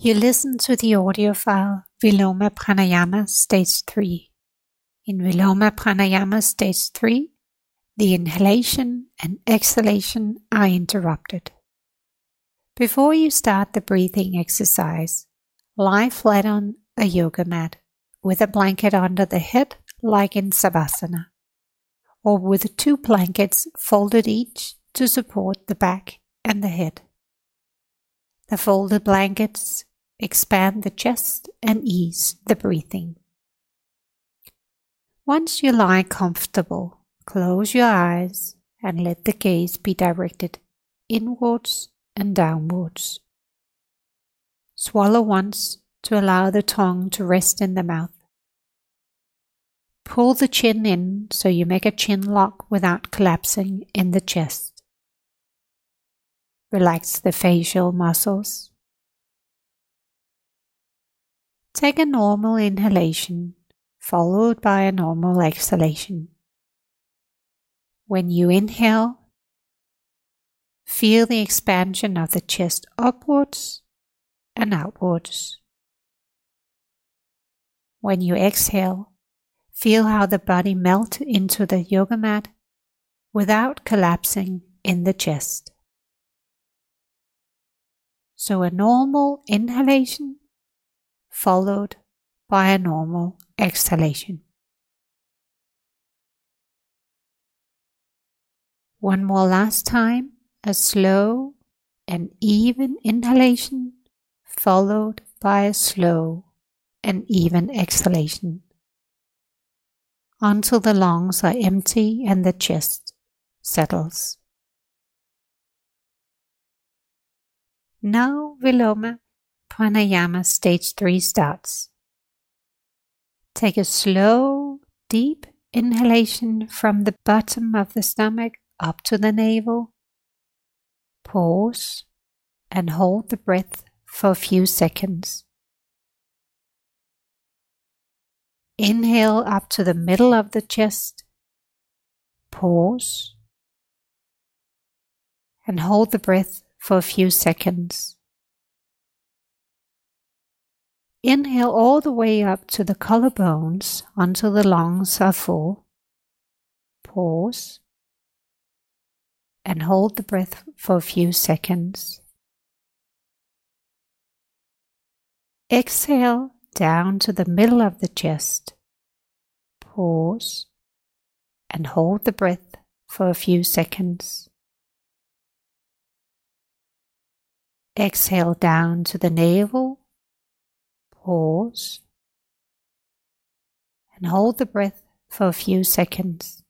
You listen to the audio file Viloma Pranayama Stage 3. In Viloma Pranayama Stage 3, the inhalation and exhalation are interrupted. Before you start the breathing exercise, lie flat on a yoga mat with a blanket under the head like in Savasana, or with two blankets folded each to support the back and the head. The folded blankets expand the chest and ease the breathing. Once you lie comfortable, close your eyes and let the gaze be directed inwards and downwards. Swallow once to allow the tongue to rest in the mouth. Pull the chin in so you make a chin lock without collapsing in the chest. Relax the facial muscles. Take a normal inhalation followed by a normal exhalation. When you inhale, feel the expansion of the chest upwards and outwards. When you exhale, feel how the body melt into the yoga mat without collapsing in the chest. So a normal inhalation followed by a normal exhalation. One more last time, a slow and even inhalation followed by a slow and even exhalation until the lungs are empty and the chest settles. Now Viloma Pranayama stage 3 starts. Take a slow, deep inhalation from the bottom of the stomach up to the navel. Pause and hold the breath for a few seconds. Inhale up to the middle of the chest. Pause and hold the breath for a few seconds. Inhale all the way up to the collarbones until the lungs are full. Pause and hold the breath for a few seconds. Exhale down to the middle of the chest. Pause and hold the breath for a few seconds. Exhale down to the navel Pause and hold the breath for a few seconds.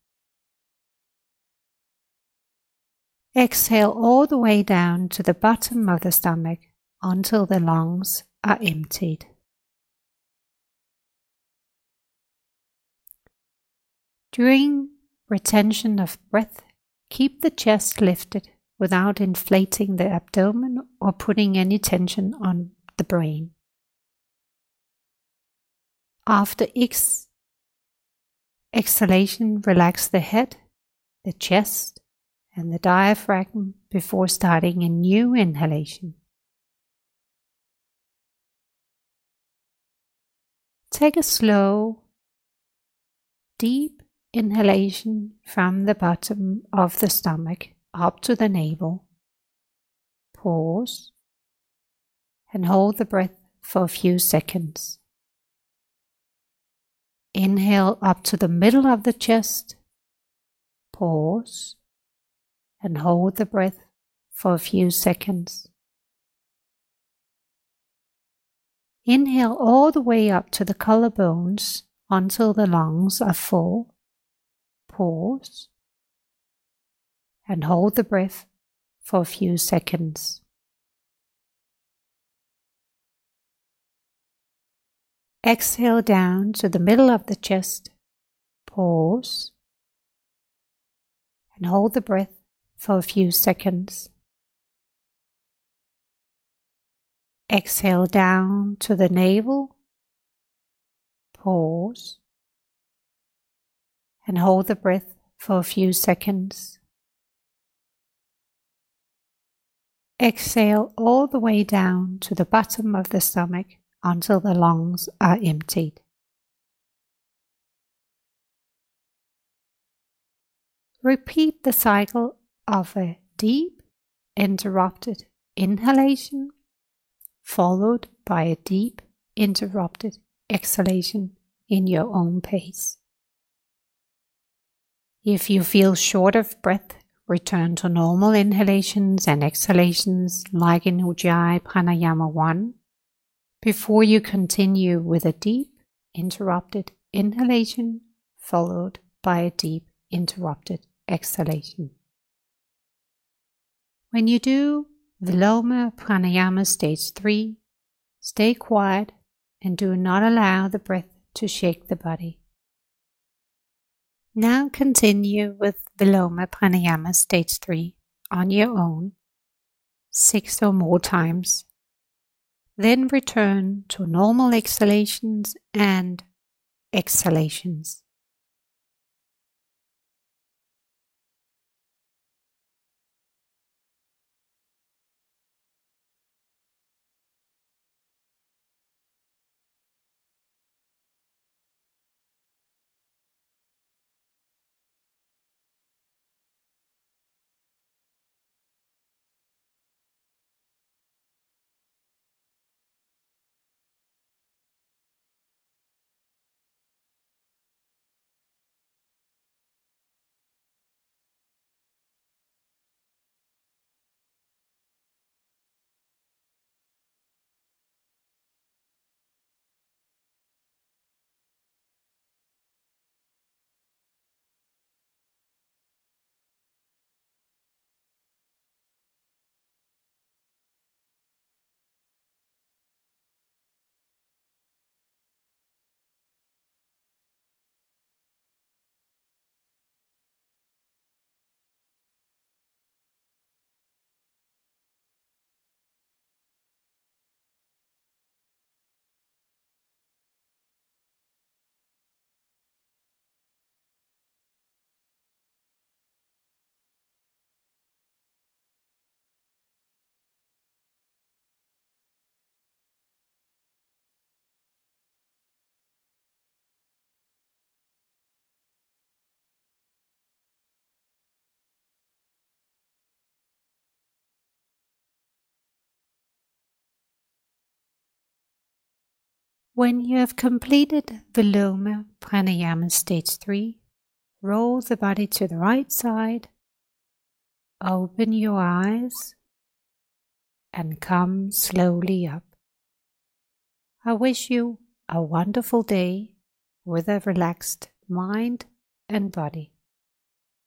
Exhale all the way down to the bottom of the stomach until the lungs are emptied. During retention of breath, keep the chest lifted without inflating the abdomen or putting any tension on the brain. After ex- exhalation, relax the head, the chest, and the diaphragm before starting a new inhalation. Take a slow, deep inhalation from the bottom of the stomach up to the navel. Pause and hold the breath for a few seconds. Inhale up to the middle of the chest. Pause and hold the breath for a few seconds. Inhale all the way up to the collarbones until the lungs are full. Pause and hold the breath for a few seconds. Exhale down to the middle of the chest. Pause. And hold the breath for a few seconds. Exhale down to the navel. Pause. And hold the breath for a few seconds. exhale all the way down to the bottom of the stomach until the lungs are emptied. Repeat the cycle of a deep, interrupted inhalation, followed by a deep, interrupted exhalation in your own pace. If you feel short of breath, return to normal inhalations and exhalations like in Ujjayi Pranayama 1 before you continue with a deep, interrupted inhalation followed by a deep, interrupted exhalation. When you do Viloma Pranayama Stage 3, stay quiet and do not allow the breath to shake the body. Now continue with Viloma Pranayama Stage 3 on your own, six or more times. Then return to normal exhalations and exhalations. When you have completed Viloma Pranayama Stage 3, roll the body to the right side, open your eyes, and come slowly up. I wish you a wonderful day with a relaxed mind and body.